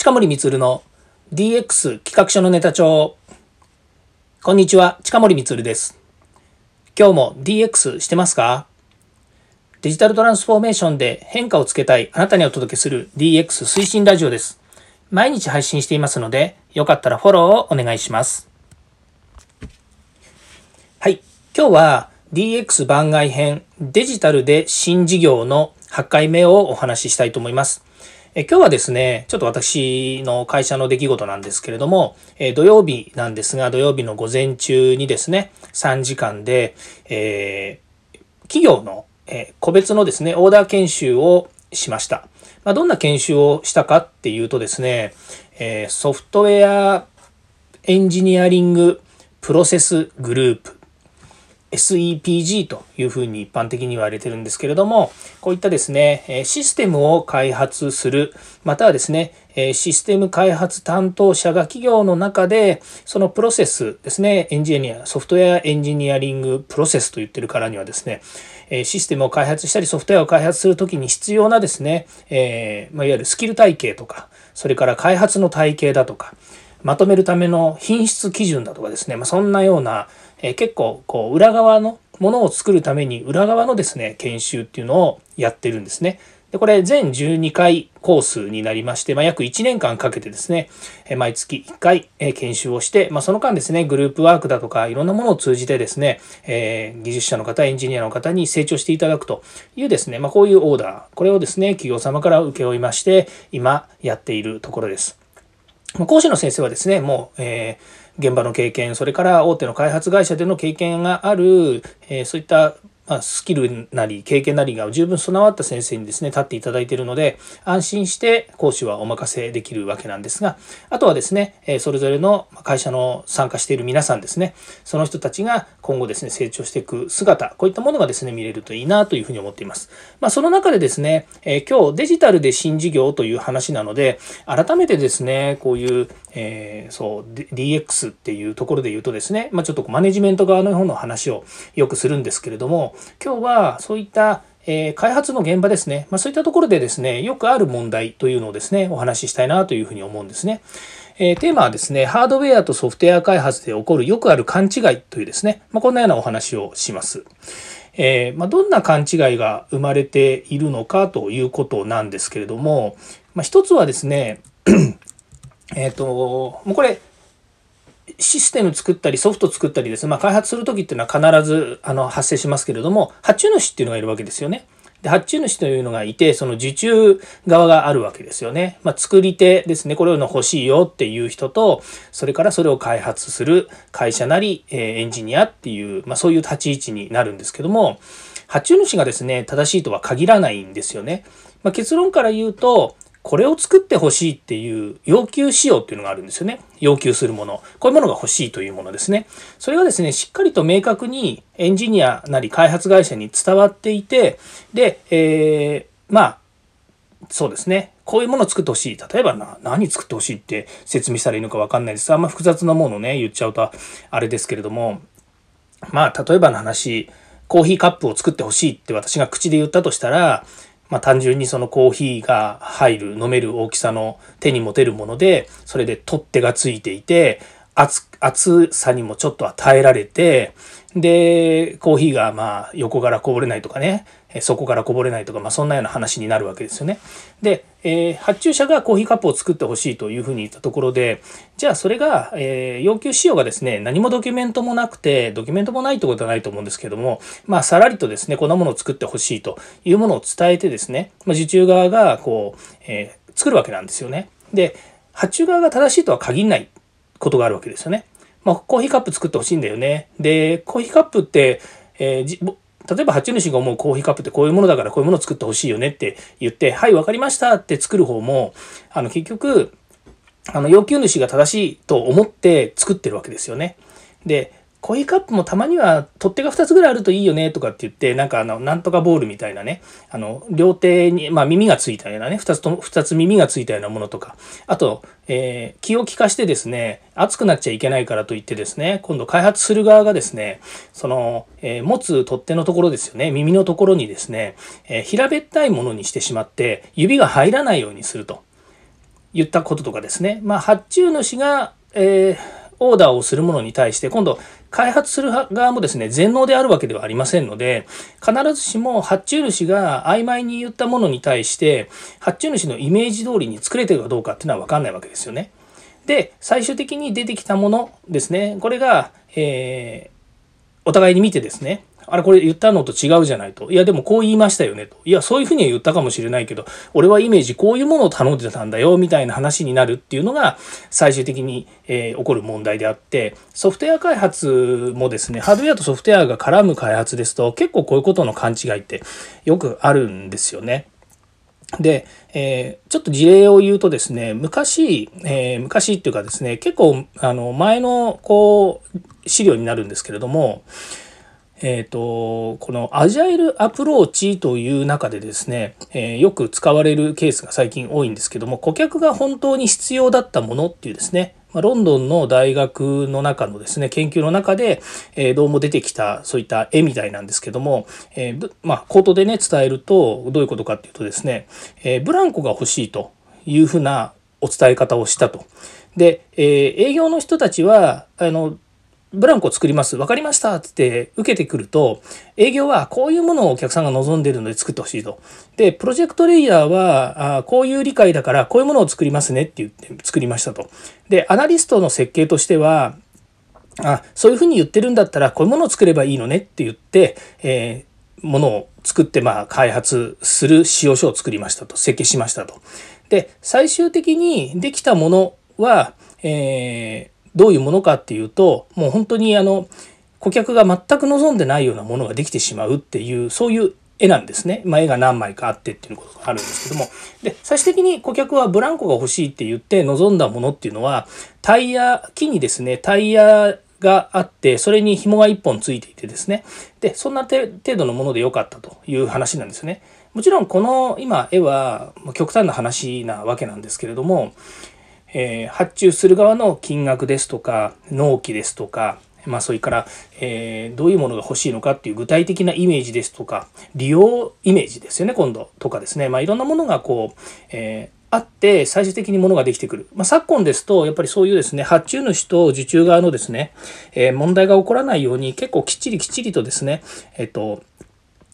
近森光の DX 企画書のネタ帳。こんにちは、近森光です。今日も DX してますか？デジタルトランスフォーメーションで変化をつけたいあなたにお届けする DX 推進ラジオです。毎日配信していますので、よかったらフォローをお願いします。はい、今日は DX 番外編デジタルで新事業の8回目をお話ししたいと思います。え今日はですね、ちょっと私の会社の出来事なんですけれども、え土曜日なんですが、土曜日の午前中にですね、3時間で、えー、企業の、え個別のですね、オーダー研修をしました。まあ、どんな研修をしたかっていうとですね、えソフトウェアエンジニアリングプロセスグループ SEPG というふうに一般的に言われてるんですけれども、こういったですね、システムを開発する、またはですね、システム開発担当者が企業の中で、そのプロセスですね、エンジニア、ソフトウェアエンジニアリングプロセスと言ってるからにはですね、システムを開発したりソフトウェアを開発するときに必要なですね、え、ま、いわゆるスキル体系とか、それから開発の体系だとか、まとめるための品質基準だとかですね、まあ、そんなような、え結構こう裏側のものを作るために裏側のですね研修っていうのをやってるんですね。でこれ全12回コースになりまして、まあ、約1年間かけてですねえ、毎月1回え研修をして、まあ、その間ですね、グループワークだとかいろんなものを通じてですね、えー、技術者の方、エンジニアの方に成長していただくというですね、まあ、こういうオーダー、これをですね、企業様から請け負いまして、今やっているところです。講師の先生はですね、もう、えー、現場の経験、それから大手の開発会社での経験がある、えー、そういったまスキルなり経験なりが十分備わった先生にですね、立っていただいているので、安心して講師はお任せできるわけなんですが、あとはですね、それぞれの会社の参加している皆さんですね、その人たちが今後ですね、成長していく姿、こういったものがですね、見れるといいなというふうに思っています。まあ、その中でですね、え今日デジタルで新事業という話なので、改めてですね、こういう、えー、そう、DX っていうところで言うとですね、まあ、ちょっとマネジメント側の方の話をよくするんですけれども、今日はそういったえ開発の現場ですね、まあ、そういったところでですね、よくある問題というのをですね、お話ししたいなというふうに思うんですね。えー、テーマはですね、ハードウェアとソフトウェア開発で起こるよくある勘違いというですね、まあ、こんなようなお話をします。えー、まあ、どんな勘違いが生まれているのかということなんですけれども、ま一つはですね、えっ、と、もうこれ、システム作ったりソフト作ったりですね、まあ、開発する時っていうのは必ずあの発生しますけれども発注主っていうのがいるわけですよね。で発注主というのがいてその受注側があるわけですよね。まあ、作り手ですねこれを欲しいよっていう人とそれからそれを開発する会社なり、えエンジニアっていう、まあ、そういう立ち位置になるんですけども発注主がですね正しいとは限らないんですよね。まあ、結論から言うとこれを作ってほしいっていう要求仕様っていうのがあるんですよね。要求するもの。こういうものが欲しいというものですね。それがですね、しっかりと明確にエンジニアなり開発会社に伝わっていて、で、えー、まあ、そうですね。こういうものを作ってほしい。例えばな、何作ってほしいって説明したらいいのかわかんないです。あんま複雑なものをね、言っちゃうとあれですけれども、まあ、例えばの話、コーヒーカップを作ってほしいって私が口で言ったとしたら、まあ、単純にそのコーヒーが入る飲める大きさの手に持てるものでそれで取っ手がついていて熱熱さにもちょっとは耐えられてでコーヒーがまあ横からこぼれないとかねそこからこぼれないとか、まあ、そんなような話になるわけですよね。で、えー、発注者がコーヒーカップを作ってほしいというふうに言ったところでじゃあそれが、えー、要求仕様がですね何もドキュメントもなくてドキュメントもないってことはないと思うんですけどもまあさらりとですねこんなものを作ってほしいというものを伝えてですね、まあ、受注側がこう、えー、作るわけなんですよね。で発注側が正しいとは限らないことがあるわけですよね。まあ、コーヒーカップ作ってほしいんだよね。でコーヒーカップって、えー、例えば鉢主が思うコーヒーカップってこういうものだからこういうものを作ってほしいよねって言って、はい、わかりましたって作る方も、あの、結局、あの、要求主が正しいと思って作ってるわけですよね。で、コーヒーカップもたまには取っ手が2つぐらいあるといいよねとかって言って、なんかあの、なんとかボールみたいなね、あの、両手に、まあ耳がついたようなね、2つと、2つ耳がついたようなものとか、あと、えー、気を利かしてですね、熱くなっちゃいけないからといってですね、今度開発する側がですね、その、えー、持つ取っ手のところですよね、耳のところにですね、えー、平べったいものにしてしまって、指が入らないようにすると。言ったこととかですね、まあ、発注主が、えー、オーダーをするものに対して、今度、開発する側もですね、全能であるわけではありませんので、必ずしも発注主が曖昧に言ったものに対して、発注主のイメージ通りに作れてるかどうかっていうのはわかんないわけですよね。で、最終的に出てきたものですね、これが、えー、お互いに見てですね、あれこれ言ったのと違うじゃないと。いやでもこう言いましたよねと。いやそういうふうには言ったかもしれないけど、俺はイメージこういうものを頼んでたんだよみたいな話になるっていうのが最終的に、えー、起こる問題であって、ソフトウェア開発もですね、ハードウェアとソフトウェアが絡む開発ですと結構こういうことの勘違いってよくあるんですよね。で、えー、ちょっと事例を言うとですね、昔、えー、昔っていうかですね、結構、あの、前の、こう、資料になるんですけれども、えっ、ー、と、このアジャイルアプローチという中でですね、えー、よく使われるケースが最近多いんですけども、顧客が本当に必要だったものっていうですね、まロンドンの大学の中のですね、研究の中で、えー、どうも出てきたそういった絵みたいなんですけども、えー、まあ、口頭でね、伝えるとどういうことかっていうとですね、えー、ブランコが欲しいというふうなお伝え方をしたと。で、え営業の人たちは、あの、ブランコを作ります。分かりましたって受けてくると、営業はこういうものをお客さんが望んでいるので作ってほしいと。で、プロジェクトレイヤーは、あこういう理解だからこういうものを作りますねって言って作りましたと。で、アナリストの設計としては、あ、そういうふうに言ってるんだったらこういうものを作ればいいのねって言って、えー、ものを作ってまあ開発する仕様書を作りましたと。設計しましたと。で、最終的にできたものは、えーどういうものかっていうともう本当にあの顧客が全く望んでないようなものができてしまうっていうそういう絵なんですね。まあ、絵が何枚かあってっていうことがあるんですけども。で、最終的に顧客はブランコが欲しいって言って望んだものっていうのは、タイヤ、木にですね、タイヤがあって、それに紐が1本ついていてですね。で、そんな程度のもので良かったという話なんですね。もちろんこの今絵は極端な話なわけなんですけれども、えー、発注する側の金額ですとか納期ですとかまあそれから、えー、どういうものが欲しいのかっていう具体的なイメージですとか利用イメージですよね今度とかですねまあいろんなものがこう、えーあって最終的にものができてくる。まあ、昨今ですと、やっぱりそういうですね、発注主と受注側のですね、えー、問題が起こらないように結構きっちりきっちりとですね、えっ、と、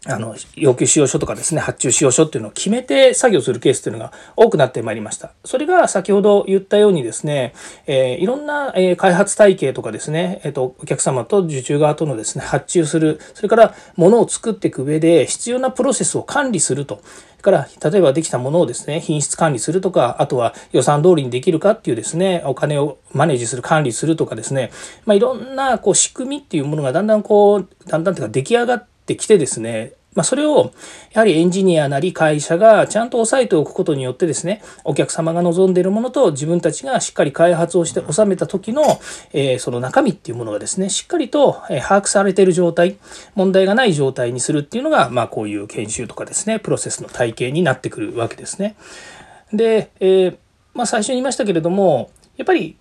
あの、要求使用書とかですね、発注使用書っていうのを決めて作業するケースっていうのが多くなってまいりました。それが先ほど言ったようにですね、えー、いろんな、えー、開発体系とかですね、えっ、ー、と、お客様と受注側とのですね、発注する、それから物を作っていく上で必要なプロセスを管理すると。から、例えばできたものをですね、品質管理するとか、あとは予算通りにできるかっていうですね、お金をマネージする、管理するとかですね、まあ、いろんなこう仕組みっていうものがだんだんこう、だんだんというか出来上がってきてですね、まあ、それをやはりエンジニアなり会社がちゃんと押さえておくことによってですね、お客様が望んでいるものと自分たちがしっかり開発をして収めた時の、え、その中身っていうものがですね、しっかりと把握されている状態、問題がない状態にするっていうのが、まあ、こういう研修とかですね、プロセスの体系になってくるわけですね。で、え、まあ、最初に言いましたけれども、やっぱり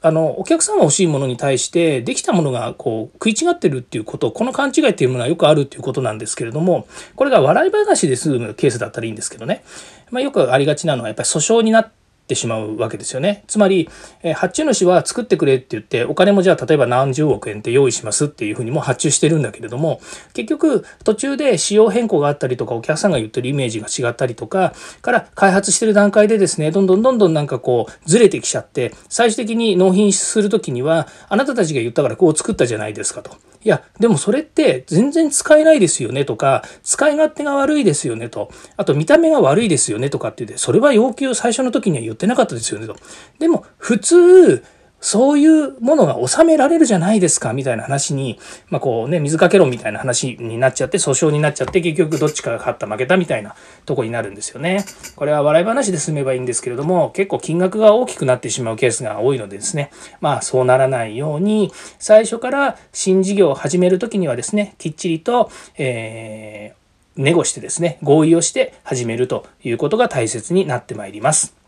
あのお客さんが欲しいものに対してできたものがこう食い違ってるっていうことこの勘違いっていうものはよくあるっていうことなんですけれどもこれが笑い話で済むケースだったらいいんですけどね、まあ、よくありがちなのはやっぱり訴訟になってってしまうわけですよね。つまり、え発注主は作ってくれって言って、お金もじゃあ例えば何十億円って用意しますっていうふうにも発注してるんだけれども、結局途中で仕様変更があったりとか、お客さんが言ってるイメージが違ったりとか、から開発してる段階でですね、どんどんどんどんなんかこうずれてきちゃって、最終的に納品する時には、あなたたちが言ったからこう作ったじゃないですかと。いや、でもそれって全然使えないですよねとか、使い勝手が悪いですよねと、あと見た目が悪いですよねとかって言って、それは要求最初の時には言ってなかったですよねと。でも普通、そういうものが収められるじゃないですかみたいな話に、まあこうね、水かけろみたいな話になっちゃって、訴訟になっちゃって、結局どっちかが勝った負けたみたいなとこになるんですよね。これは笑い話で済めばいいんですけれども、結構金額が大きくなってしまうケースが多いのでですね、まあそうならないように、最初から新事業を始めるときにはですね、きっちりと、えー、ネゴしてですね、合意をして始めるということが大切になってまいります。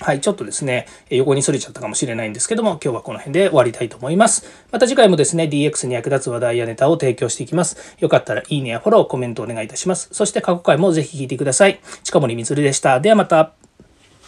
はい、ちょっとですね、横に逸れちゃったかもしれないんですけども、今日はこの辺で終わりたいと思います。また次回もですね、DX に役立つ話題やネタを提供していきます。よかったらいいねやフォロー、コメントお願いいたします。そして過去回もぜひ聞いてください。近森光でした。ではまた。